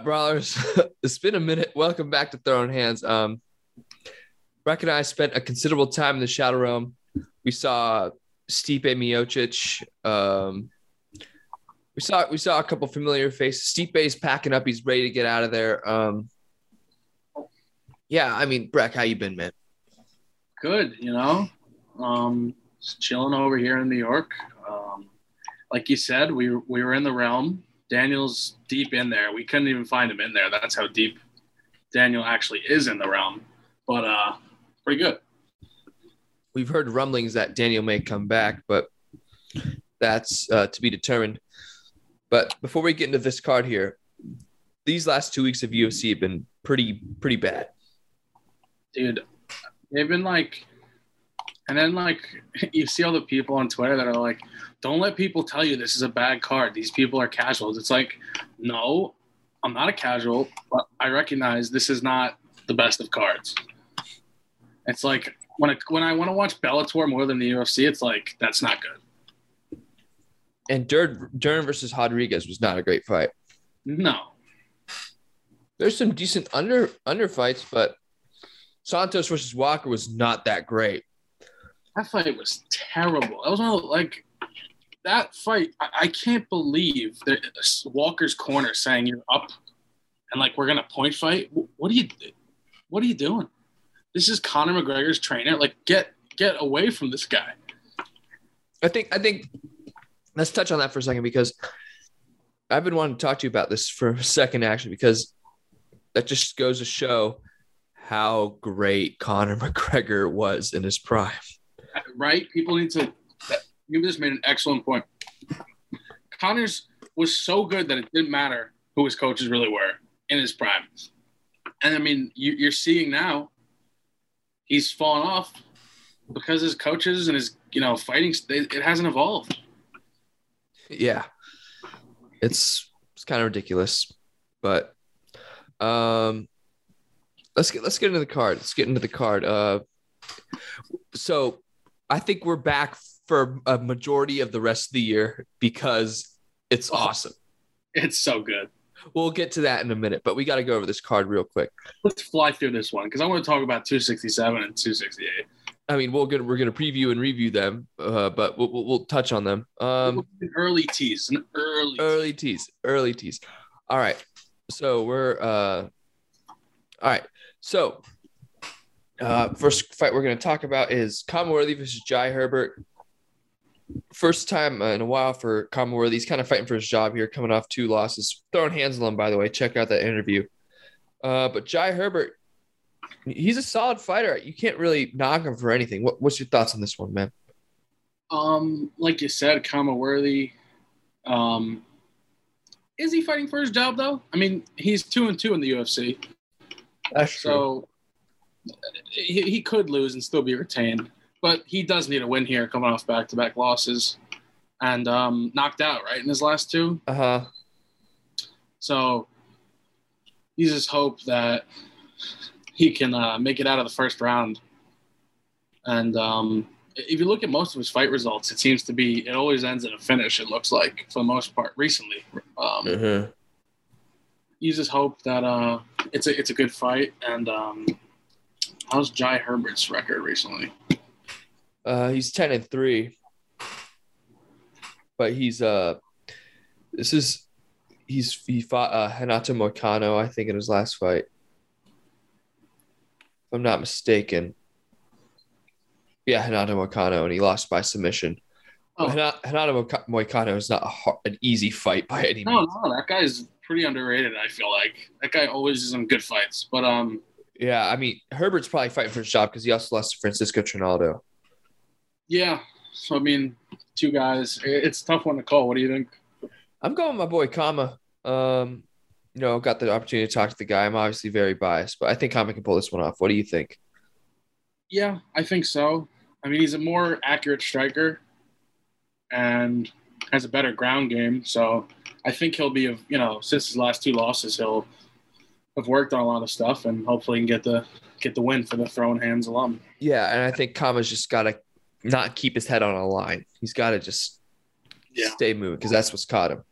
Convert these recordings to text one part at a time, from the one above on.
Up, brawlers? it's been a minute. Welcome back to Throwing Hands. Um, Breck and I spent a considerable time in the Shadow Realm. We saw Stipe Miocic. Um, we saw we saw a couple familiar faces. Stipe's packing up. He's ready to get out of there. Um, yeah, I mean, Breck, how you been, man? good, you know. Um, chilling over here in New York. Um, like you said, we we were in the realm. Daniel's deep in there. We couldn't even find him in there. That's how deep Daniel actually is in the realm. But uh, pretty good. We've heard rumblings that Daniel may come back, but that's uh, to be determined. But before we get into this card here, these last two weeks of UFC have been pretty pretty bad. dude they've been like and then like you see all the people on twitter that are like don't let people tell you this is a bad card these people are casuals it's like no i'm not a casual but i recognize this is not the best of cards it's like when I, when i want to watch bellator more than the ufc it's like that's not good And Dern, Dern versus Rodriguez was not a great fight. no There's some decent under under fights, but Santos versus Walker was not that great. that fight was terrible. That was one of the, like that fight. I, I can't believe that Walker's corner saying you're up and like we're gonna point fight. What are you? What are you doing? This is Conor McGregor's trainer. Like get get away from this guy. I think I think let's touch on that for a second because I've been wanting to talk to you about this for a second actually because that just goes to show how great Conor McGregor was in his prime. Right? People need to. You just made an excellent point. Conor's was so good that it didn't matter who his coaches really were in his prime. And I mean, you, you're seeing now he's fallen off because his coaches and his you know fighting it, it hasn't evolved. Yeah. It's it's kind of ridiculous. But um let's get let's get into the card. Let's get into the card. Uh so I think we're back for a majority of the rest of the year because it's awesome. It's so good. We'll get to that in a minute, but we got to go over this card real quick. Let's fly through this one because I want to talk about 267 and 268. I mean, we'll get, we're going to preview and review them, uh, but we'll, we'll, we'll touch on them. Um, an early tease, an early. early tease, early tease. All right. So we're uh all right. So uh first fight we're gonna talk about is Khama Worthy versus Jai Herbert. First time in a while for Khama Worthy. He's kind of fighting for his job here, coming off two losses. Throwing hands on him, by the way. Check out that interview. Uh, but Jai Herbert, he's a solid fighter. You can't really knock him for anything. What, what's your thoughts on this one, man? Um, like you said, Khama Worthy. Um, is he fighting for his job though? I mean, he's two and two in the UFC, That's so he, he could lose and still be retained. But he does need a win here, coming off back-to-back losses, and um, knocked out right in his last two. Uh huh. So you just hope that he can uh, make it out of the first round. And um, if you look at most of his fight results, it seems to be it always ends in a finish. It looks like for the most part recently. Um, Uh-huh. You just hope that uh, it's a it's a good fight. And um, how's Jai Herbert's record recently? Uh, he's ten and three, but he's uh, this is he's he fought uh Renato Moicano, I think, in his last fight. If I'm not mistaken. Yeah, Renato Moicano, and he lost by submission. Oh. Hana- Renato Moicano is not a hard, an easy fight by any No, means. no, that guy's pretty underrated. I feel like that guy always is in good fights. But um, Yeah, I mean Herbert's probably fighting for his job because he also lost to Francisco Trinaldo. Yeah. So I mean, two guys. It's a tough one to call. What do you think? I'm going my boy Khama. Um, you know, got the opportunity to talk to the guy. I'm obviously very biased, but I think Khama can pull this one off. What do you think? Yeah, I think so. I mean, he's a more accurate striker and has a better ground game. So I think he'll be, of you know, since his last two losses, he'll have worked on a lot of stuff and hopefully can get the get the win for the throwing hands alum. Yeah, and I think Khama's just got to not keep his head on a line. He's got to just Yeah. stay moving because that's what's caught him.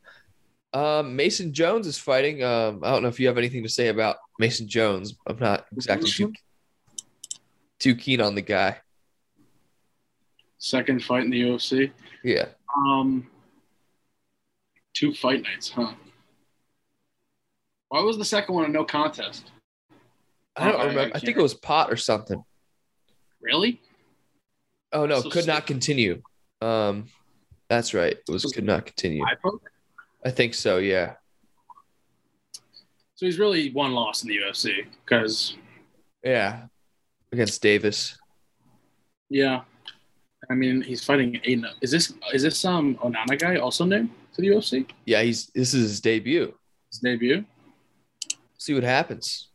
Um, Mason Jones is fighting. Um, I don't know if you have anything to say about Mason Jones. I'm not exactly too, too keen on the guy. Second fight in the UFC. Yeah. Um, two fight nights, huh? Why was the second one a no contest? I don't Oh, I- I remember. I think it was pot or something. Really? Oh no, So could not continue. Um, that's right. It was Was- could not continue. I think so. Yeah. So he's really one loss in the UFC because Yeah. Against Davis. Yeah, I mean he's fighting. Is this is this um Onama guy also new to the UFC? Yeah, he's this is his debut. His debut. See what happens.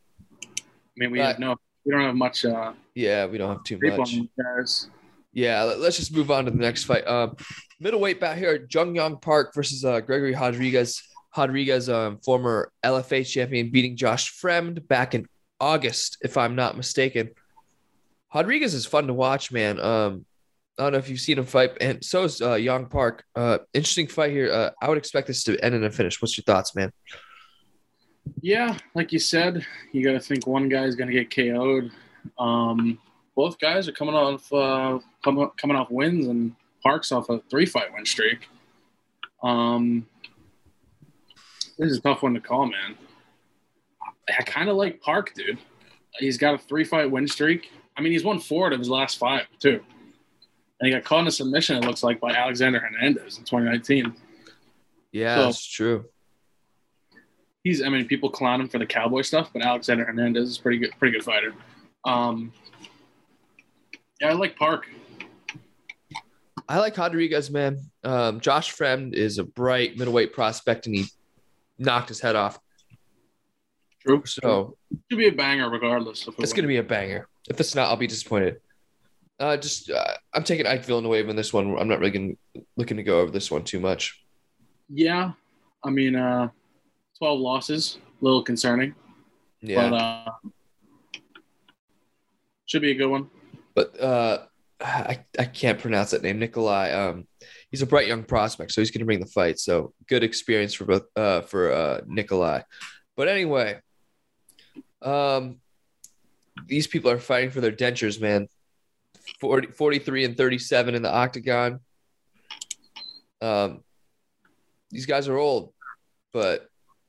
I mean we have no we don't have much uh Yeah, we don't have too much. guys. Yeah, let- let's just move on to the next fight. Um, middleweight bout here: Jun Yong Park versus uh, Gregory Rodriguez. Rodriguez, um, former LFA champion, beating Josh Fremd back in August, if I'm not mistaken. Rodriguez is fun to watch, man. Um, I don't know if you've seen him fight, and so is uh, Young Park. Uh, interesting fight here. Uh, I would expect this to end in a finish. What's your thoughts, man? Yeah, like you said, you got to think one guy's gonna get KO'd. Um, both guys are coming off uh, coming coming off wins, and Park's off a three fight win streak. Um, this is a tough one to call, man. I kind of like Park, dude. He's got a three fight win streak. I mean, he's won four out of his last five too, and he got caught in a submission. It looks like by Alexander Hernandez in 2019. Yeah, So- that's true. he's I mean people clown him for the cowboy stuff, but Alexander Hernandez is pretty good pretty good fighter. Um yeah, I like Park. I like Rodriguez, man. Um, Josh Fremd is a bright middleweight prospect, and he knocked his head off. True. So should be a banger regardless. Of it's going to be a banger. If it's not, I'll be disappointed. Uh, just uh, I'm taking Ike Villanueva in this one. I'm not really gonna, looking to go over this one too much. Yeah. I mean uh twelve losses, a little concerning. Yeah, But uh should be a good one. But uh, I I can't pronounce that name. Nikolai. Um, he's a bright young prospect, so he's going to bring the fight. So good experience for both uh for uh Nikolai. But anyway, um, these people are fighting for their dentures, man. 40, 43 and 37 in the octagon. Um, these guys are old, but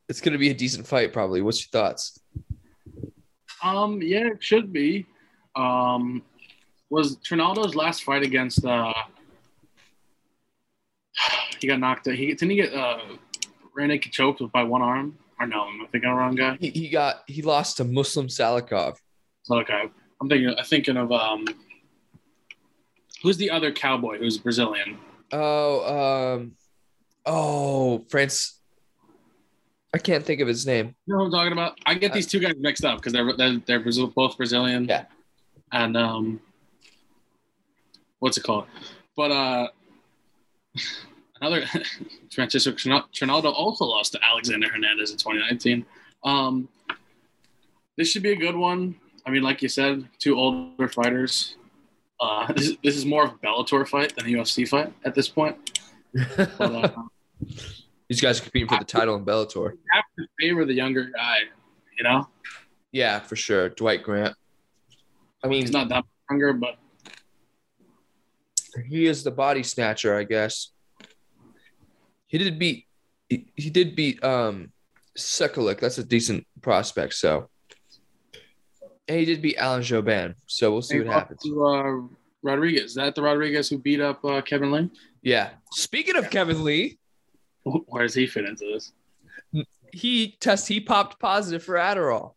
it's going to be a decent fight, probably. What's your thoughts? Um yeah, it should be. Um was Trinaldo's last fight against uh he got knocked out. He didn't he get uh ran naked choked with by one arm? Or no, am I thinking of the wrong guy? He, he got he lost to Muslim Salikov. Okay. I'm thinking I'm thinking of um who's the other cowboy who's Brazilian? Oh, um, oh, France. I can't think of his name. You know what I'm talking about? I get these two guys mixed up because they're they're, they're Brazil, both Brazilian. Yeah. And um, what's it called? But uh, another Francisco Trin- Trinaldo also lost to Alexander Hernandez in 2019. Um, this should be a good one. I mean, like you said, two older fighters. Uh, this, is- this is more of a Bellator fight than a UFC fight at this point. But, uh, These guys are competing for the title in Bellator. have to favor the younger guy. You know, Yeah, for sure. Dwight Grant. I mean, he's not that much younger, but he is the body snatcher, I guess. He did beat. He, he did beat um Sekulik. That's a decent prospect. So, and he did beat Alan Jouban. So we'll see what happens. To, uh, Rodriguez. Is that the Rodriguez who beat up uh, Kevin Lee? Yeah. Speaking of Kevin Lee, Where does he fit into this? he test he popped positive for Adderall.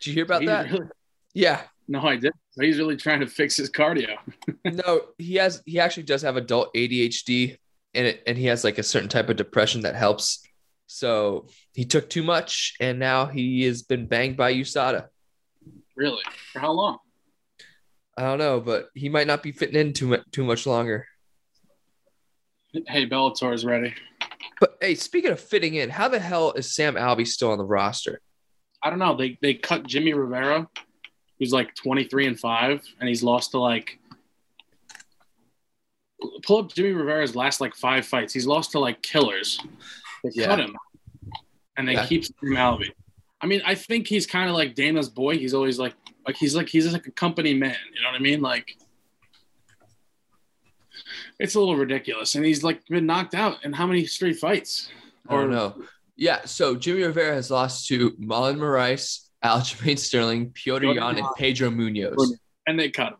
Did you hear about He's that? really- Yeah. no, I did. So he's really trying to fix his cardio. No, he has. He actually does have adult ADHD, and it, and he has like a certain type of depression that helps. So he took too much, and now he has been banged by USADA. Really? For how long? I don't know, but he might not be fitting in too much too much longer. Hey, Bellator is ready. But hey, speaking of fitting in, how the hell is Sam Alvey still on the roster? I don't know. They they cut Jimmy Rivera, who's like 23 and 5, and he's lost to like pull up Jimmy Rivera's last like five fights. He's lost to like killers. They Yeah. cut him. And they Yeah. keep Sam Alvey. I mean, I think he's kind of like Dana's boy. He's always like like he's like he's like a company man. You know what I mean? Like it's a little ridiculous. And he's like been knocked out in how many straight fights? I don't know. Yeah, so Jimmy Rivera has lost to Marlon Moraes, Aljamain Sterling, Petr Yan, and Pedro Munhoz. And they cut him.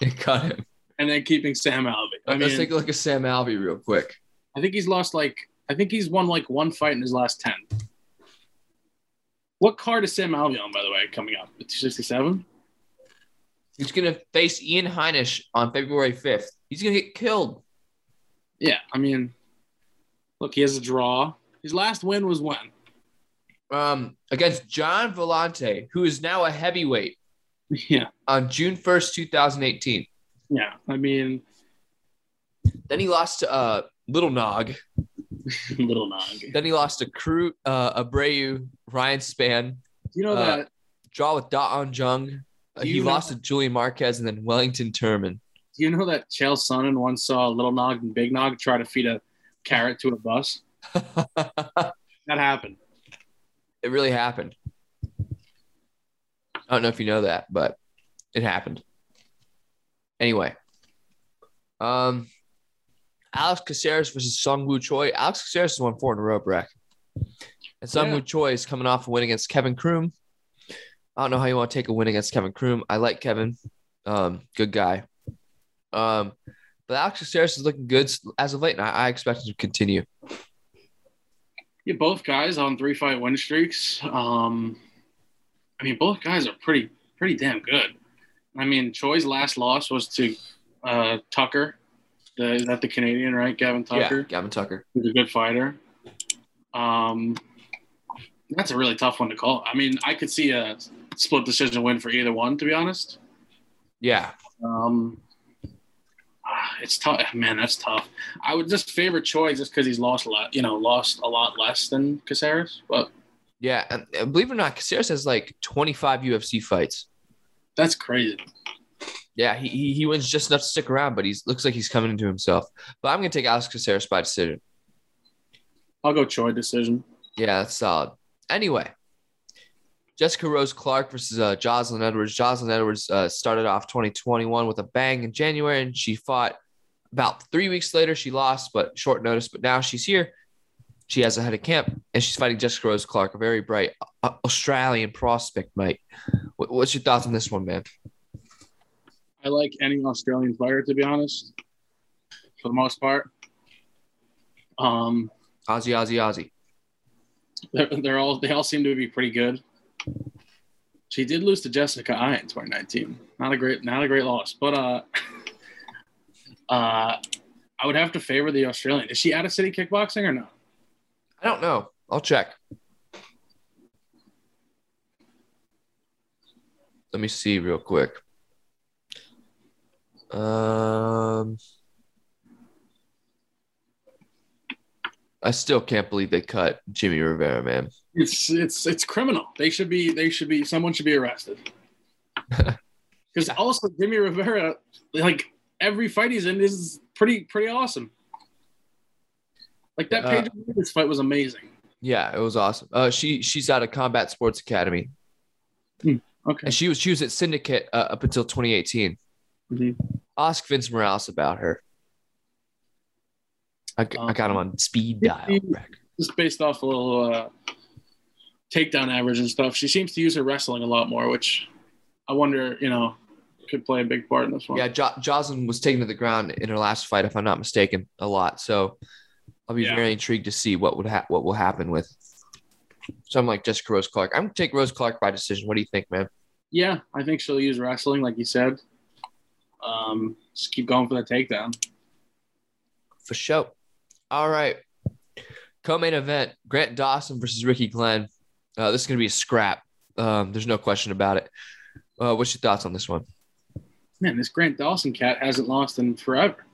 They cut him. And then keeping Sam Alvey. I Let's mean, take a look at Sam Alvey real quick. I think he's lost like I think he's won like one fight in his last ten. What card is Sam Alvey on, by the way, coming up? Two sixty seven. He's gonna face Ian Heinisch on February 5th. He's gonna get killed. Yeah, I mean, look, he has a draw. His last win was when? Um, against Gian Villante, who is now a heavyweight Yeah, on June 1st, 2018. yeah. I mean, Then he lost to uh Little Nog. little nog. Then he lost to Crew uh Abreu, Ryan Spann, You know Uh, that? draw with Da Un Jung. Uh, he lost to Julian Marquez and then Wellington Turman. Do you know that Chael Sonnen once saw Little Nog and Big Nog try to feed a carrot to a bus. That happened. It really happened. I don't know if you know that, but it happened. Anyway, um, Alex Caceres versus Sung Woo Choi. Alex Caceres has won four in a row, Breck. And Sung Yeah. Woo Choi is coming off a win against Kevin Croom. I don't know how you want to take a win against Kevin Croom. I like Kevin. Um, good guy. Um, but Alex Caceres is looking good as of late, and I, I expect him to continue. Yeah, both guys on three fight win streaks. Um, I mean, both guys are pretty pretty damn good. I mean, Choi's last loss was to uh, Tucker. The, is that the Canadian, right? Gavin Tucker. Yeah, Gavin Tucker. He's a good fighter. Um, that's a really tough one to call. I mean, I could see a split decision win for either one, to be honest. Yeah, Um, Ah, it's tough, man. That's tough. I would just favor Choi just because he's lost a lot. You know, lost a lot less than Caceres, but Yeah, and, believe it or not, Caceres has like 25 UFC fights. that's crazy. Yeah, he, he he wins just enough to stick around, but he's looks like he's coming into himself. But I'm gonna take Alex Caceres by decision. I'll go Choi decision. Yeah, that's solid. Anyway, Jessica Rose Clark versus uh, Joselyne Edwards. Joselyne Edwards uh, started off 2021 with a bang in January, and she fought about three weeks later. She lost, but short notice. But now she's here. She has a head of camp, and she's fighting Jessica Rose Clark, a very bright uh, Australian prospect, Mike. What's your thoughts on this one, man? I like any Australian fighter to be honest, for the most part. Um, Ozzy, Ozzy, Ozzy. they're, they're all they all seem to be pretty good. She did lose to Jessica Eye in 2019. Not a great, not a great loss, but uh, uh, I would have to favor the Australian. Is she out of city kickboxing or no? I don't know. I'll check. Let me see real quick. Um, I still can't believe they cut Jimmy Rivera, man. It's it's it's criminal. They should be they should be someone should be arrested. Because also Jimmy Rivera, like every fight he's in is pretty pretty awesome. Like that Uh, Pedro Davis fight was amazing. Yeah, it was awesome. Uh, she she's out of Combat Sports Academy, Okay. and she was she was at Syndicate uh, up until 2018. Mhm. Ask Vince Morales about her. I, g- I got him on speed dial. Just based off a little uh, takedown average and stuff. She seems to use her wrestling a lot more, which I wonder, you know, could play a big part in this one. Yeah, jo- Joselyne was taken to the ground in her last fight, if I'm not mistaken, a lot. So I'll be Yeah. very intrigued to see what would ha- what will happen with something like Jessica Rose Clark. I'm gonna take Rose Clark by decision. What do you think, man? Yeah, I think she'll use wrestling, like you said. Um, just keep going for the takedown. For sure. All right. Co-main event: Grant Dawson versus Ricky Glenn. Uh, this is gonna be a scrap. Um, there's no question about it. Uh, what's your thoughts on this one? Man, this Grant Dawson cat hasn't lost in forever.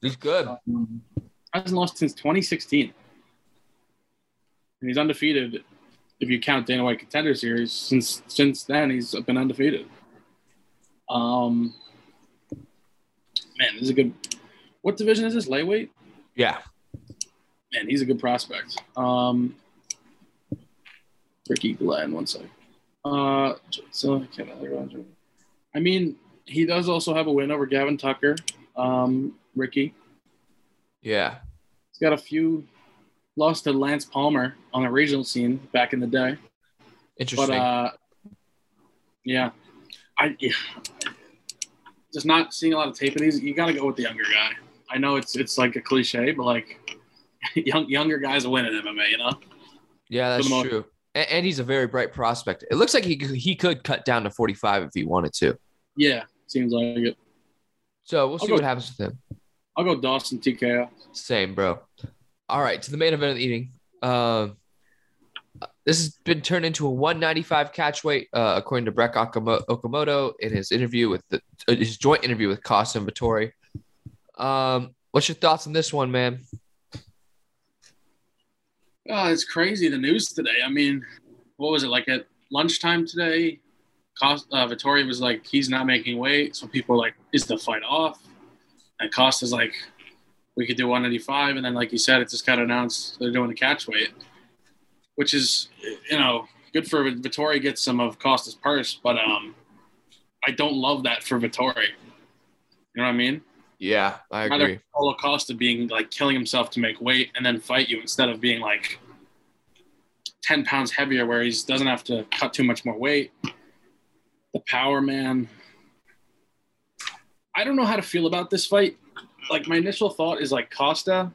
He's good. Um, hasn't lost since 2016. And he's undefeated if you count Dana White Contender Series. Since since then, he's been undefeated. Um, man, this is a good. What division is this? Lightweight. Yeah. Man, he's a good prospect. Um, Ricky Glenn, one sec. Uh, so I can't I mean, he does also have a win over Gavin Tucker. Um, Ricky. Yeah. He's got a few lost to Lance Palmer on the regional scene back in the day. Interesting. But uh yeah. I yeah. just not seeing a lot of tape of these. You gotta go with the younger guy. I know it's it's like a cliche, but like young younger guys win in MMA, you know? yeah, that's true. And, and he's a very bright prospect. It looks like he could- he could cut down to 45 if he wanted to. Yeah, seems like it. So we'll see go- what happens with him. I'll go Dawson TKO. Same, bro. All right, to the main event of the evening. Um, this has been turned into a 195 catch weight, uh, according to Brett Okamoto in his interview with the uh, his joint interview with Costa and Vettori. Um, what's your thoughts on this one, man? Oh, it's crazy the news today. I mean, what was it like at lunchtime today? Cost, uh, Vettori was like, he's not making weight. So people were like, is the fight off? And Costa's like, we could do 185. And then, like you said, it just got announced they're doing a catch weight, which is, you know, good for Vettori gets some of Costa's purse. But um, I don't love that for Vettori. You know what I mean? Yeah, I agree. Paulo Costa being like killing himself to make weight and then fight you instead of being like 10 pounds heavier where he doesn't have to cut too much more weight. The power man. I don't know how to feel about this fight. Like my initial thought is like Costa,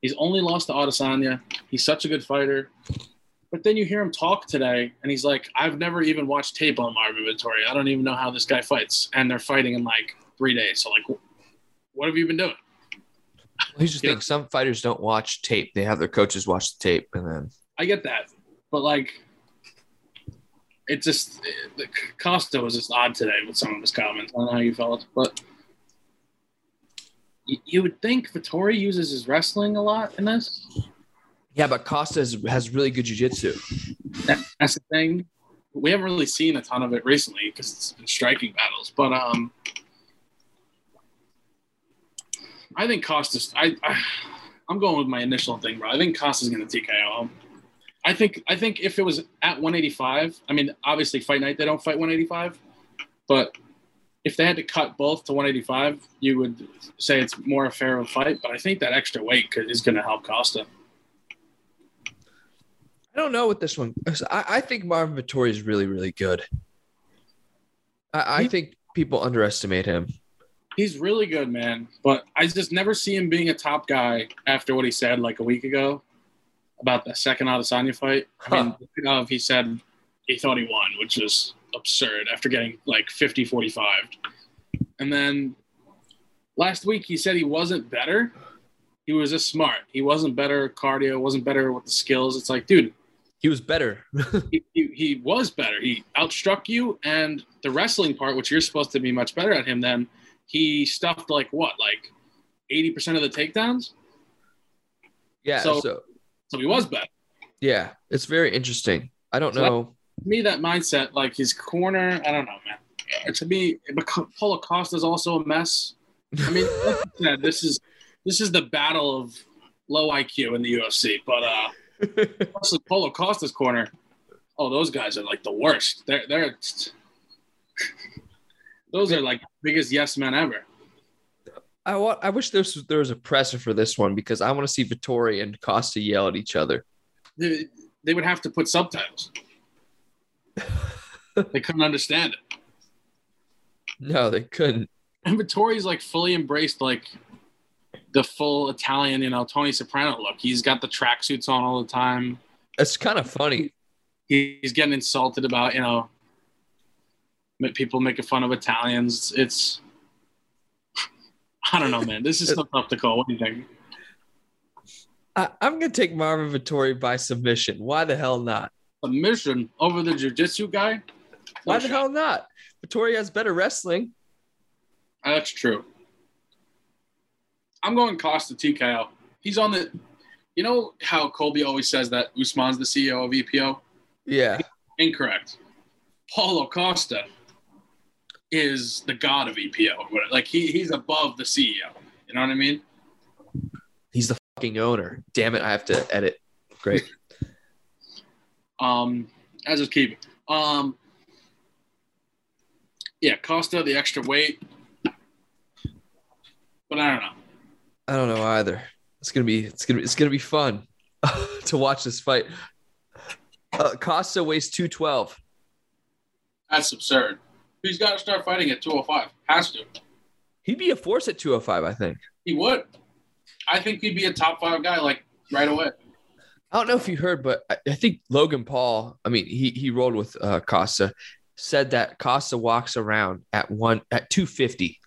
he's only lost to Adesanya. He's such a good fighter. But then you hear him talk today, and he's like, "I've never even watched tape on Marvin Vettori. I don't even know how this guy fights." And they're fighting in like three days. So like, what have you been doing? Here's the Yeah. thing: some fighters don't watch tape; they have their coaches watch the tape, and then I get that, but like, it just the Costa was just odd today with some of his comments. I don't know how you felt, but you, you would think Vettori uses his wrestling a lot in this. yeah. But Costa has, has really good jujitsu. That, that's the thing. We haven't really seen a ton of it recently because it's been striking battles, but um, I think Costa's. I, I I'm going with my initial thing, bro. I think Costa's going to TKO him. I think I think if it was at 185, I mean, obviously fight night they don't fight 185, but if they had to cut both to 185, you would say it's more a fair of a fight. But I think that extra weight could, is going to help Costa. I don't know with this one. I, I think Marvin Vettori is really, really good. I, I think people underestimate him. He's really good, man. But I just never see him being a top guy after what he said like a week ago about the second Adesanya fight. I mean, uh, he said he thought he won, which is absurd after getting like 50 45. And then last week he said he wasn't better. He was just smart. He wasn't better cardio, wasn't better with the skills. It's like, dude, He was better. he, he, he was better. He outstruck you, and the wrestling part, which you're supposed to be much better at him than, he stuffed like what, like 80% of the takedowns? yeah. So- so So he was better. yeah, it's very interesting. I don't So that- know. To me, that mindset, like his corner, I don't know, man. To me, Paulo Costa is also a mess. I mean, like said, this is this is the battle of low IQ in the UFC. But uh, especially Paulo Costa's corner, oh, those guys are like the worst. They're they're those are like biggest yes man ever. I want. I wish there was there was a presser for this one because I want to see Vettori and Costa yell at each other. They, they would have to put subtitles. they couldn't understand it. No, they couldn't. And Vettori's like fully embraced like the full Italian, you know, Tony Soprano look. He's got the tracksuits on all the time. It's kind of funny. he's getting insulted about you know people making fun of Italians. It's I don't know, man. This is so tough to call. What do you think? I, I'm gonna take Marvin Vettori by submission. Why the hell not? Submission over the jiu-jitsu guy? Why the shot. hell not? Vettori has better wrestling. That's true. I'm going Costa TKO. He's on the. You know how Colby always says that Usman's the CEO of EPO? Yeah. Incorrect. Paulo Costa is the god of EPO. Like he, he's above the CEO. You know what I mean? He's the fucking owner. Damn it, I have to edit. Great. Um, as is keeping. Um, yeah, Costa the extra weight, but I don't know. I don't know either. It's gonna be it's gonna be it's gonna be fun to watch this fight. Uh, Costa weighs 212. That's absurd. He's got to start fighting at 205. Has to. He'd be a force at 205, I think. He would. I think he'd be a top five guy like right away. I don't know if you heard, but I, I think Logan Paul, I mean, he he rolled with uh, Costa, said that Costa walks around at one at 250.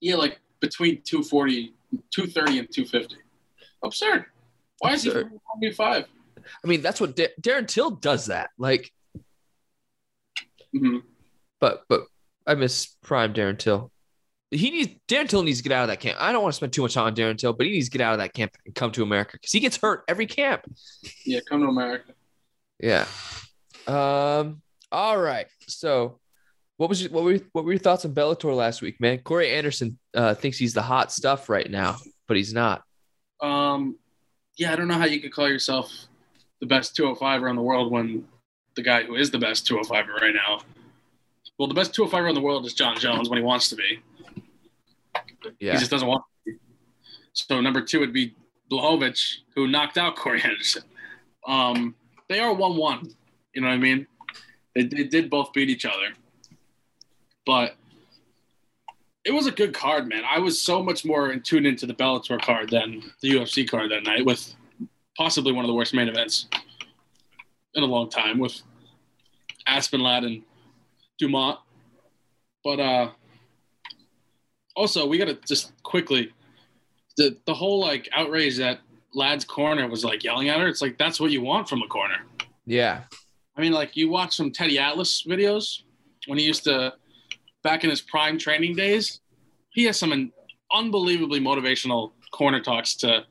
Yeah, like between 240, 230 and 250. Absurd. Why is he 105? I mean, that's what Da- Darren Till does that. Like, Mhm. But but I miss prime Darren Till. He needs Darren Till needs to get out of that camp. I don't want to spend too much time on Darren Till, but he needs to get out of that camp and come to America because he gets hurt every camp. Yeah, come to America. Yeah. Um. All right. So, what was your, what were what were your thoughts on Bellator last week, man? Corey Anderson uh, thinks he's the hot stuff right now, but he's not. Um, yeah, I don't know how you could call yourself the best 205er in the world when the guy who is the best 205er right now. Well, the best 205er in the world is Jon Jones when he wants to be. Yeah. He just doesn't want to be. So number two would be Blachowicz, who knocked out Corey Anderson. Um, they are one-one. You know what I mean? They, they did both beat each other, but it was a good card, man. I was so much more in tuned into the Bellator card than the UFC card that night, with possibly one of the worst main events in a long time, with Aspen Ladd and Dumont. But uh, also, we got to just quickly the the whole like outrage that Ladd's corner was like yelling at her. It's like that's what you want from a corner. Yeah. I mean, like you watch some Teddy Atlas videos when he used to back in his prime training days. He has some unbelievably motivational corner talks to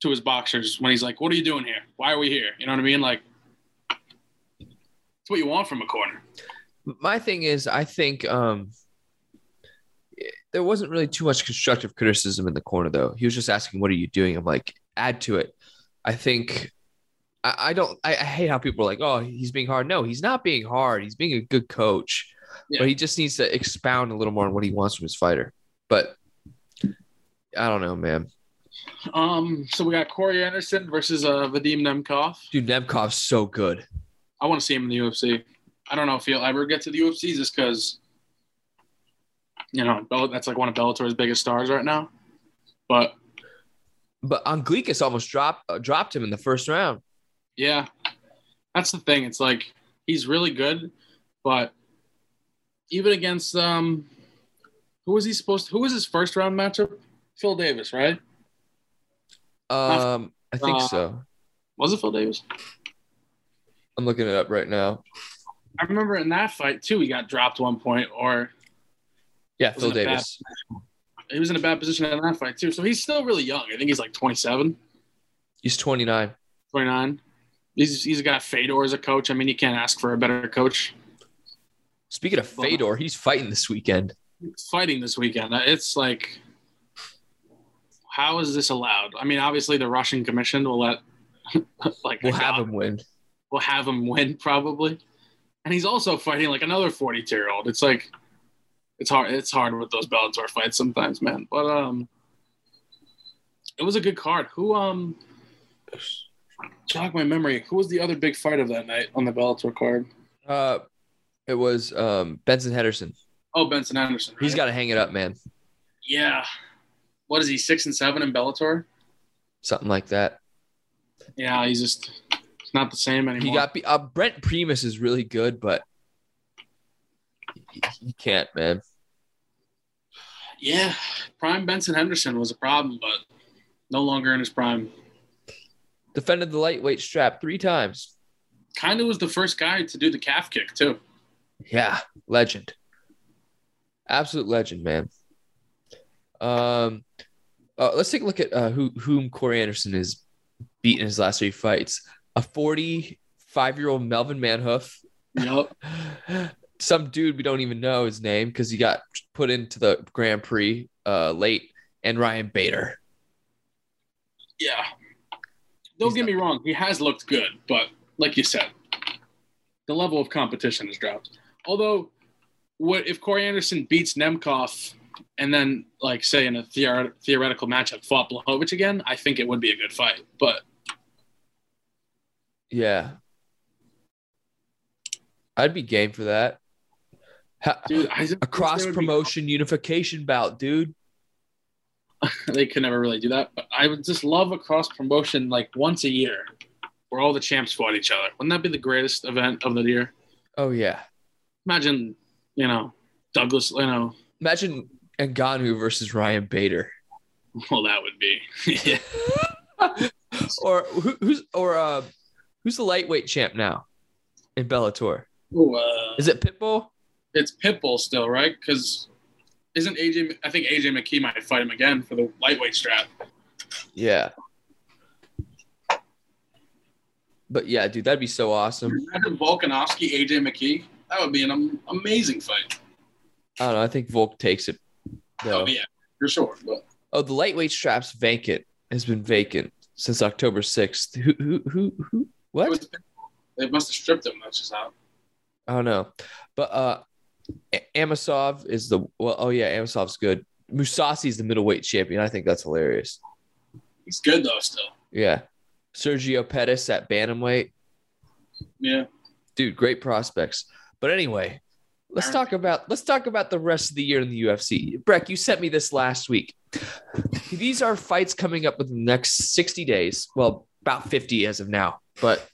to his boxers when he's like, "What are you doing here? Why are we here?" You know what I mean? Like, it's what you want from a corner. My thing is, I think um, there wasn't really too much constructive criticism in the corner, though. He was just asking, "What are you doing?" I'm like, add to it. I think I, I don't. I, I hate how people are like, "Oh, he's being hard." No, he's not being hard. He's being a good coach, Yeah. but he just needs to expound a little more on what he wants from his fighter. But I don't know, man. Um, so we got Corey Anderson versus uh, Vadim Nemkov. Dude, Nemkov's so good. I want to see him in the UFC. I don't know if he'll ever get to the UFC just because, you know, that's like one of Bellator's biggest stars right now. But But Anglickas almost dropped uh, dropped him in the first round. yeah, that's the thing. It's like he's really good, but even against um, who was he supposed? To, who was his first round matchup? Phil Davis, right? Um, I think Uh, so. Was it Phil Davis? I'm looking it up right now. I remember in that fight too. He got dropped one point, or Yeah, Phil bad? Davis. he was in a bad position in that fight too. So he's still really young. I think he's like 27. He's 29. 29. He's he's got Fedor as a coach. I mean, you can't ask for a better coach. Speaking of Fedor, he's fighting this weekend. Fighting this weekend, Uh, it's like, how is this allowed? I mean, obviously the Russian Commission will let, like, We'll have him win. We'll have him win probably, and he's also fighting like another 42 year old. It's like, it's hard. It's hard with those Bellator fights sometimes, man. But um, it was a good card. Who um, jog my memory. Who was the other big fight of that night on the Bellator card? Uh, it was um, Benson Henderson. Oh, Benson Anderson. He's got to hang it up, man. Yeah. What is he? Six and seven in Bellator. Something like that. Yeah, he's just not the same anymore. He got. Uh, Brent Primus is really good, but he, he can't, man. yeah. Prime Benson Henderson was a problem, but no longer in his prime. Defended the lightweight strap three times. Kind of was the first guy to do the calf kick too. Yeah, legend. Absolute legend, man. Um, uh, let's take a look at uh, who whom Corey Anderson has beaten in his last three fights. A 45 year old Melvin Manhoof, Yup. some dude we don't even know his name because he got put into the Grand Prix uh, late, and Ryan Bader. Yeah. Don't He's get me wrong, he has looked good, but like you said, the level of competition has dropped. Although, what if Corey Anderson beats Nemkov and then, like, say in a theor- theoretical matchup, fought Blachowicz again? I think it would be a good fight. But Yeah, I'd be game for that. Dude, a cross would be- promotion unification bout, dude. they could never really do that. But I would just love a cross promotion like once a year, where all the champs fought each other. Wouldn't that be the greatest event of the year? Oh yeah. Imagine, you know, Douglas. You know, Imagine Ngannou versus Ryan Bader. well, that would be. yeah. or who, who's or uh who's the lightweight champ now in Bellator? Ooh, uh, Is it Pitbull? it's Pitbull still, right? Because isn't AJ? I think AJ McKee might fight him again for the lightweight strap. Yeah. But yeah, dude, that'd be so awesome. Imagine Volkanovski, AJ McKee. That would be an amazing fight. I don't know. I think Volk takes it. Though. Oh yeah, for sure. But Oh, the lightweight strap's vacant. Has been vacant since October sixth. Who who who who? What? They must have stripped him. That's just how. I don't know. But uh A- Amosov is the well. Oh yeah, Amosov's good. Mousasi's the middleweight champion. I think that's hilarious. He's good though. Still. Yeah. Sergio Pettis at bantamweight. Yeah. dude, great prospects. But anyway, let's talk about let's talk about the rest of the year in the UFC. Breck, you sent me this last week. These are fights coming up within the next 60 days. Well, about 50 as of now. But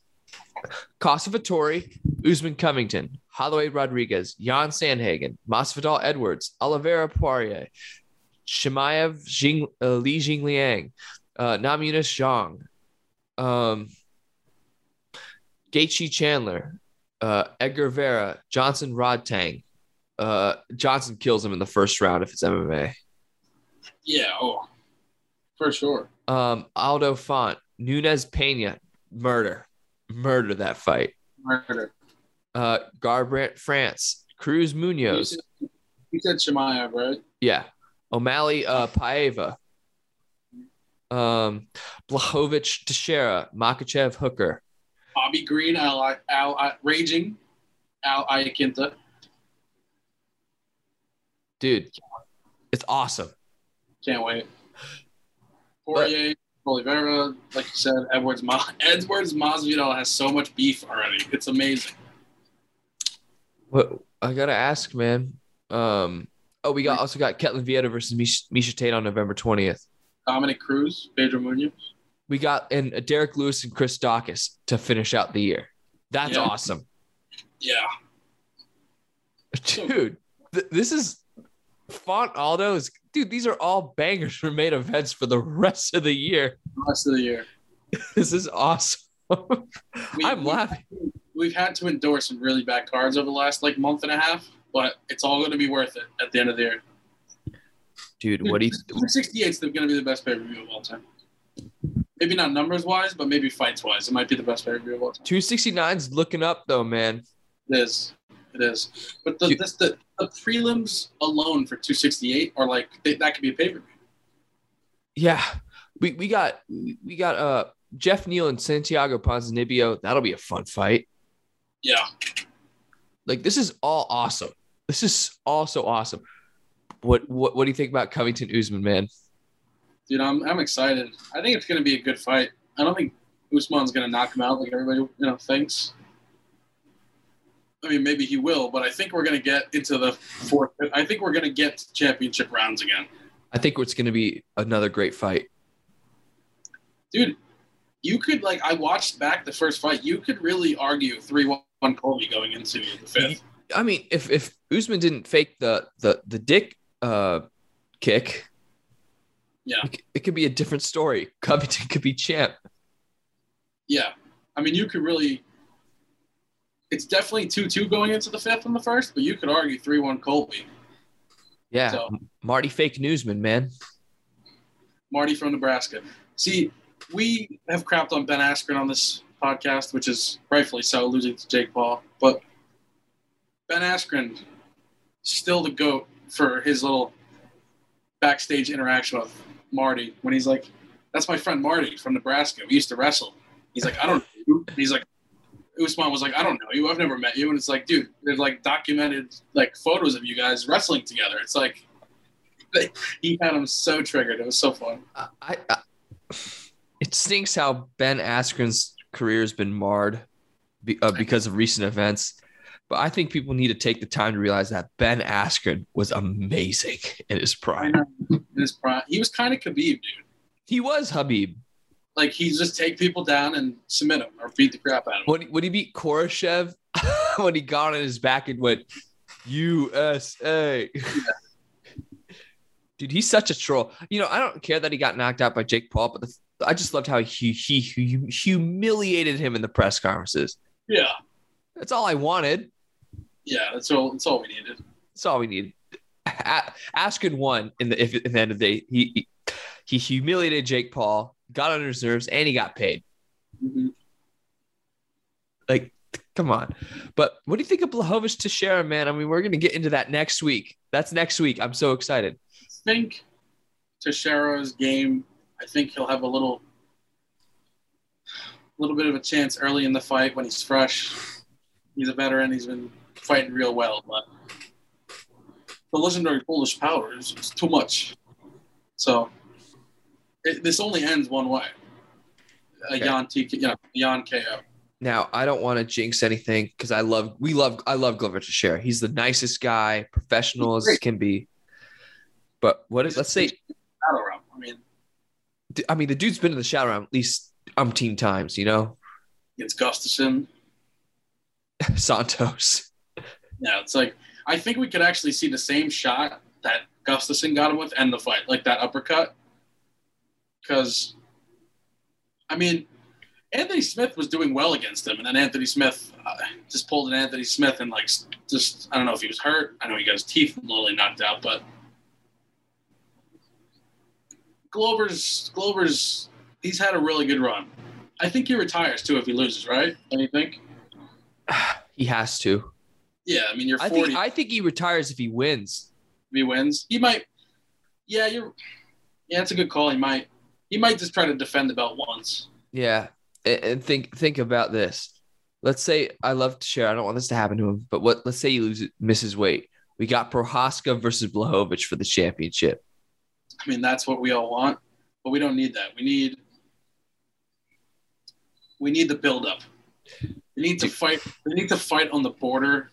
Costa Vettori, Usman Covington, Holloway Rodriguez, Yan Sandhagen, Masvidal Edwards, Oliveira Poirier, Chimaev Jing, uh, Li Jingliang, uh, Namajunas Zhang, um, Gaethje Chandler, uh, Edgar Vera, Johnson Rodtang. Uh, Johnson kills him in the first round if it's MMA. Yeah. Oh, for sure. Um, Aldo Font, Nunes Pena, murder, murder that fight. Murder. Uh, Garbrandt France, Cruz You Munhoz, said, you said Chimaev, right? yeah, O'Malley uh, Paiva, um, Blachowicz Teixeira, Makhachev Hooker. Bobby Green, Al, Al, Al Raging, Al Iaquinta. Dude, it's awesome. Can't wait. Poirier, Oliveira, like you said, Edwards, Ma- Edwards Masvidal has so much beef already. It's amazing. What I gotta ask, man. Um, oh, we got also got Ketlin Vieira versus Miesha, Miesha Tate on November twentieth. Dominick Cruz, Pedro Munhoz. We got and Derrick Lewis and Chris Daukaus to finish out the year. That's Yeah. awesome, Yeah. dude. Th- this is Font Aldo's dude. These are all bangers for main events for the rest of the year. Rest of the year. This is awesome. We- I'm we- laughing. We've had to endure some really bad cards over the last like month and a half, but it's all going to be worth it at the end of the year. Dude, what do you 268 is going to be the best pay per view of all time. Maybe not numbers wise, but maybe fights wise, it might be the best pay per view of all time. 269's looking up though, man. It is. It is. But the You- this, the, the prelims alone for 268 are like they, that could be a pay per view. Yeah, we we got we got uh Jeff Neal and Santiago Ponzinibbio. That'll be a fun fight. Yeah. Like this is all awesome. This is also awesome. What what what do you think about Covington Usman, man? Dude, I'm, I'm excited. I think it's going to be a good fight. I don't think Usman's going to knock him out like everybody you know thinks. I mean, maybe he will, but I think we're going to get into the fourth. I think we're going to get to championship rounds again. I think it's going to be another great fight. Dude, you could like I watched back the first fight. You could really argue three one Colby going into the fifth. I mean, if if Usman didn't fake the the the dick uh kick, Yeah. it, it could be a different story. Covington could be champ. Yeah, I mean you could really. It's definitely two two going into the fifth and the first, but you could argue three one Colby. Yeah, So- Marty fake newsman, man. Marty from Nebraska. See, we have crapped on Ben Askren on this podcast, which is rightfully so, losing to Jake Paul. But Ben Askren, still the GOAT for his little backstage interaction with Marty when he's like, That's my friend Marty from Nebraska. We used to wrestle. He's like, I don't know. He's like, Usman was like, I don't know you. I've never met you. And it's like, dude, there's like documented like photos of you guys wrestling together. It's like, he had him so triggered. It was so fun. I, I, I it stinks how Ben Askren's career has been marred be, uh, because of recent events. But I think people need to take the time to realize that Ben Askren was amazing in his prime. In his prime, he was kind of Khabib, dude. He was Khabib. Like he just take people down and submit them or beat the crap out of them. When, when he beat Koreshkov, when he got on his back and went USA. Dude, he's such a troll. You know, I don't care that he got knocked out by Jake Paul, but the, I just loved how he, he he humiliated him in the press conferences. Yeah, That's all I wanted. yeah. That's all. That's all we needed. That's all we needed. Askren won in the if the end of the day. He he- he humiliated Jake Paul, got on reserves, and he got paid. Mhm. Like, come on. But what do you think of Blachowicz to Sharon, man? I mean, we're gonna get into that next week. That's next week. I'm so excited. I think Teixeira's game. I think he'll have a little, a little bit of a chance early in the fight when he's fresh. He's a veteran. He's been fighting real well, but the legendary Polish power is is too much. So it, this only ends one way. A Okay. Jan TK, you know, Jan KO. Now, I don't want to jinx anything because I love we love I love Glover Teixeira. He's the nicest guy, professional as can be. But what if let's say Battle round. I mean, I mean the dude's been in the shadow round at least umpteen times, you know? It's Gustafsson. Santos. Yeah, it's like I think we could actually see the same shot that Gustafsson got him with and the fight, like that uppercut. Because, I mean, Anthony Smith was doing well against him, and then Anthony Smith uh, just pulled an Anthony Smith and like just I don't know if he was hurt. I know he got his teeth literally knocked out, but Glover's Glover's he's had a really good run. I think he retires too if he loses, right? Don't you think? He has to. Yeah, I mean you're I 40. think I think he retires if he wins. if he wins. He might. Yeah, you're. Yeah, it's a good call. He might. He might just try to defend the belt once. Yeah. And, think think about this. Let's say I love to share. I don't want this to happen to him, but what let's say he loses misses weight. We got Prochazka versus Blachowicz for the championship. I mean, that's what we all want, but we don't need that. We need. We need the build-up. We need to fight. We need to fight on the border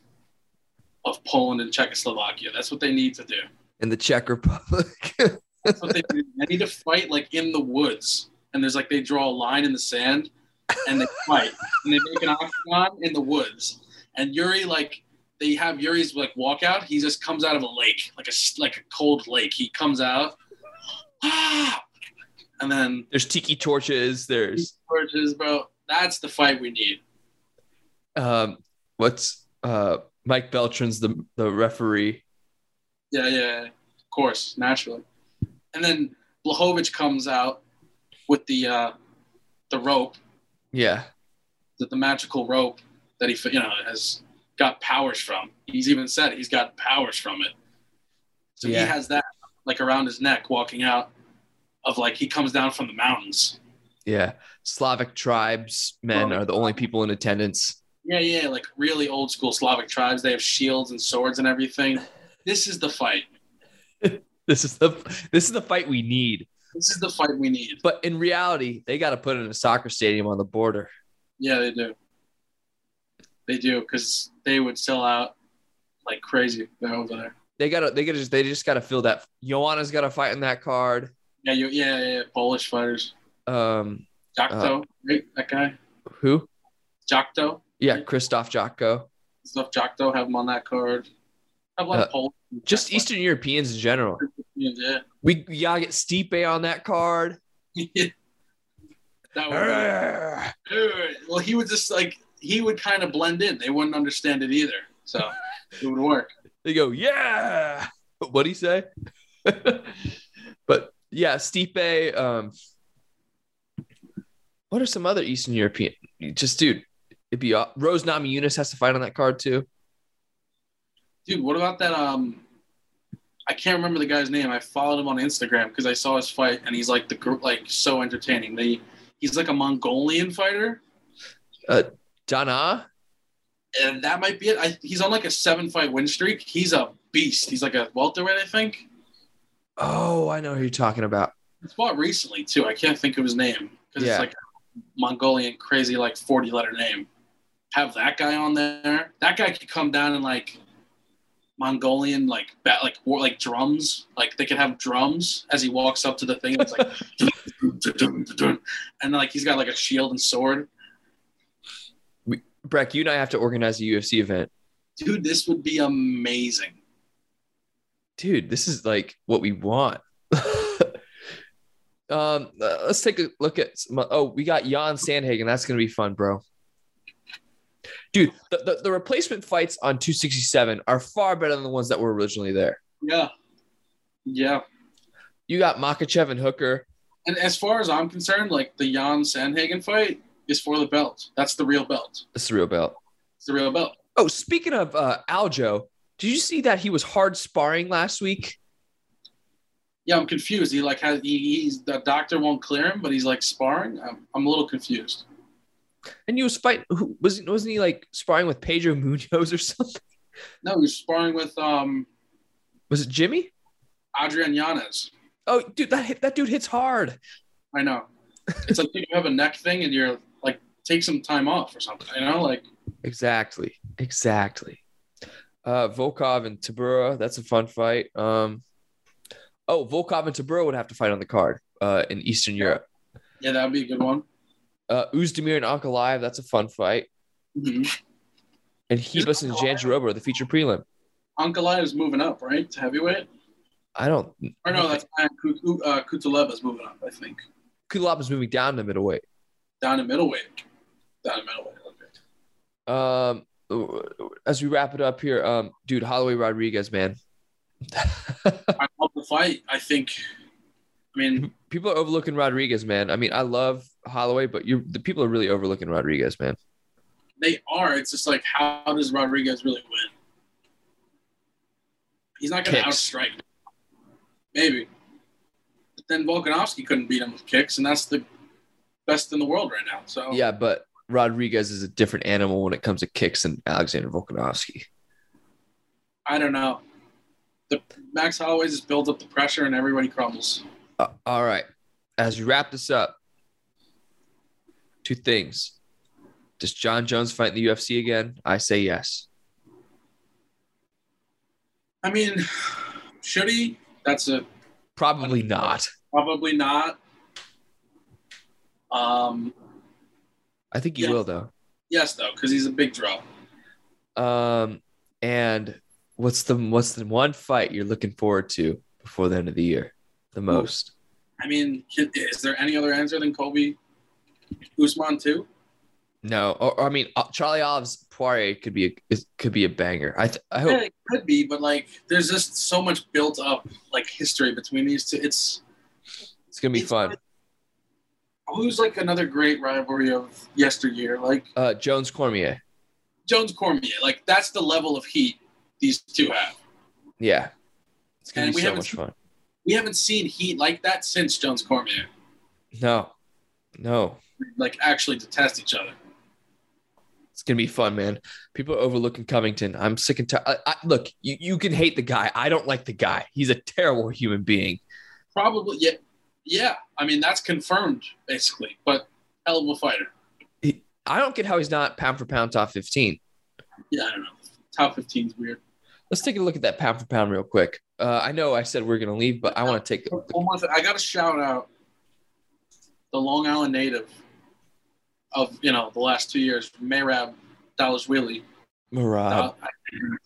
of Poland and Czechoslovakia. That's what they need to do. in the Czech Republic. That's what they do. They need to fight like in the woods, and there's like they draw a line in the sand, and they fight, and they make an octagon in the woods. And Yuri, like they have Yuri's like walkout. He just comes out of a lake, like a like a cold lake. He comes out, ah, and then There's tiki torches. There's torches, bro. That's the fight we need. um, what's uh Mike Beltran's the the referee. Yeah, yeah. of course, naturally. And then Blachowicz comes out with the uh, the rope Yeah, the, the magical rope that he you know has got powers from. He's even said he's got powers from it. So Yeah. he has that like around his neck walking out of like he comes down from the mountains. yeah. Slavic tribes men are the only people in attendance. Yeah, yeah, like really old school Slavic tribes. They have shields and swords and everything. This is the fight. This is the this is the fight we need. This is the fight we need. But in reality, they got to put it in a soccer stadium on the border. Yeah, they do. They do because they would sell out like crazy. They're over there. They got to they got to just they just got to fill that. Joanna's got to fight in that card. Yeah, you, yeah, yeah, yeah, Polish fighters. Um, Jotko, right? That guy, Who? Jotko, Yeah, Christoph Jotko. stuff. Jotko have him on that card. Uh, Just Eastern Europeans in general. Yeah. We, gotta get Stipe on that card. that would well, he would just like he would kind of blend in. They wouldn't understand it either, so it would work. They go, yeah. What do you say? but yeah, Stipe. Um, what are some other Eastern European? Just dude, it'd be Rose Namajunas has to fight on that card too. Dude, what about that? Um, I can't remember the guy's name. I followed him on Instagram because I saw his fight, and he's like the gr- like so entertaining. They he's like a Mongolian fighter, Uh, Dana. and that might be it. I, he's on like a seven fight win streak. He's a beast. He's like a welterweight, I think. Oh, I know who you're talking about. He fought recently too. I can't think of his name because Yeah. it's like a Mongolian crazy like forty letter name. Have that guy on there. That guy could come down and like Mongolian like bat like war like drums. Like they could have drums as he walks up to the thing. It's like and like he's got like a shield and sword. Breck, you and I have to organize a UFC event. Dude, this would be amazing. Dude, this is like what we want. um, uh, let's take a look at. Some, oh, we got Yan Sandhagen. That's gonna be fun, bro. Dude, the, the, the replacement fights on 267 are far better than the ones that were originally there. Yeah. Yeah. You got Makhachev and Hooker. And as far as I'm concerned, like the Yan Sandhagen fight is for the belt. That's the real belt. That's the real belt. It's the real belt. Oh, speaking of uh, Aljo, did you see that he was hard sparring last week? Yeah, I'm confused. He like has he, he's the doctor won't clear him, but he's like sparring. I'm, I'm a little confused. And he was fighting. Who, wasn't wasn't he like sparring with Pedro Munhoz or something? No, he was sparring with um Was it Jimmy? Adrian Yanez. Oh, dude, that hit, that dude hits hard. I know. It's like you have a neck thing and you're like take some time off or something. You know, like Exactly. Exactly. Uh, Volkov and Tybura. That's a fun fight. Um, oh, Volkov and Tybura would have to fight on the card uh, in Eastern Europe. yeah, that'd be a good one. Uh, Oezdemir and Ankalaev. That's a fun fight. Mm-hmm. And Hebus and Jandiroba the feature prelim. Ankalaev is moving up, right? To heavyweight. I don't. Or no, that's uh, is moving up. I think is moving down to middleweight. down to middleweight. Down to middleweight. Okay. Um, as we wrap it up here, um, dude, Holloway Rodriguez, man. I love the fight. I think. I mean, people are overlooking Rodriguez, man. I mean, I love Holloway, but you the people are really overlooking Rodriguez, man. they are. It's just like, how does Rodriguez really win? He's not going to outstrike. Maybe. But then Volkanovski couldn't beat him with kicks, and that's the best in the world right now. So Yeah, but Rodriguez is a different animal when it comes to kicks than Alexander Volkanovski. I don't know. The Max Holloway just builds up the pressure, and everybody crumbles. Uh, all right. As we wrap this up, two things. Does Jon Jones fight in the UFC again? I say yes. I mean, should he? That's a Probably not. probably not. Um, I think he Yeah. will though. yes, though, because he's a big draw. Um, and what's the what's the one fight you're looking forward to before the end of the year? The most. I mean, is there any other answer than Colby Usman too? No, or, or I mean, uh, Charles Oliveira Poirier could be a is- could be a banger. I th- I hope. Yeah, it could be, but like, there's just so much built up like history between these two. It's It's gonna be it's fun. like- who's like another great rivalry of yesteryear, like Uh, Jones Cormier. Jones Cormier. Like that's the level of heat these two have. Yeah, it's gonna And be so much fun. We haven't seen heat like that since Jones Cormier. No, no, Like actually detest each other. it's gonna be fun, man. People are overlooking Covington. I'm sick and tired. I, I, look, you, you can hate the guy. I don't like the guy. He's a terrible human being. Probably, yeah, yeah. I mean, that's confirmed basically, but hell of a fighter. I don't get how he's not pound for pound top 15. Yeah, I don't know. Top 15 is weird. Let's take a look at that pound for pound real quick. Uh, I know I said we are gonna leave, but I want to take. One more thing. I got to shout out the Long Island native of you know the last two years, Mayrab Dallas Wheelie. Merab. Uh,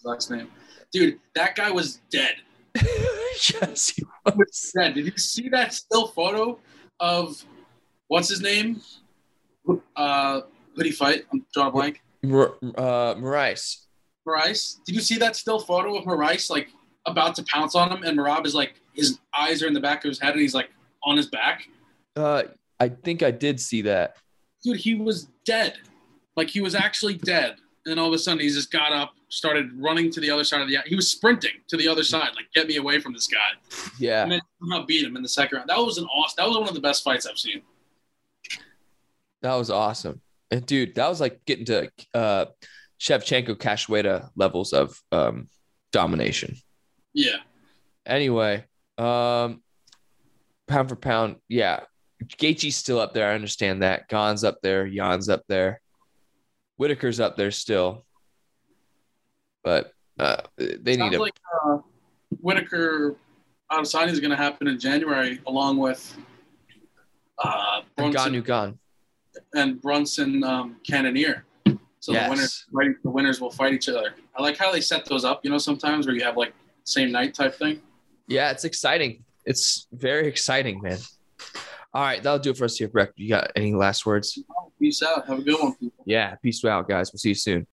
last name. Dude, that guy was dead. yes, he was. Dead. Did you see that still photo of what's his name? Uh, who he fight? I'm drawing a blank. Mar- uh, Moraes. Moraes. Did you see that still photo of Moraes like about to pounce on him, and Merab is like his eyes are in the back of his head, and he's like on his back. Uh, I think I did see that. Dude, he was dead. Like he was actually dead, and all of a sudden he just got up, started running to the other side of the. He was sprinting to the other side, like get me away from this guy, Yeah. and then somehow beat him in the second round. That was an awesome. That was one of the best fights I've seen. That was awesome. And dude, that was like getting to uh Shevchenko Cachoeira levels of um domination. Yeah, Anyway, um pound for pound, yeah. Gaethje's still up there. I understand that. Gon's up there, Jan's up there. Whittaker's up there still. But uh they need sounds a like uh, Whittaker Adesanya is going to happen in January, along with uh, Brunson gone. and Brunson um, Cannonier. So Yes. the winners, fight, the winners will fight each other. I like how they set those up. You know, sometimes where you have like same night type thing. Yeah, it's exciting. It's very exciting, man. All right, that'll do it for us here, Breck. You got any last words? Peace out. Have a good one, people. Yeah, peace out, guys. We'll see you soon.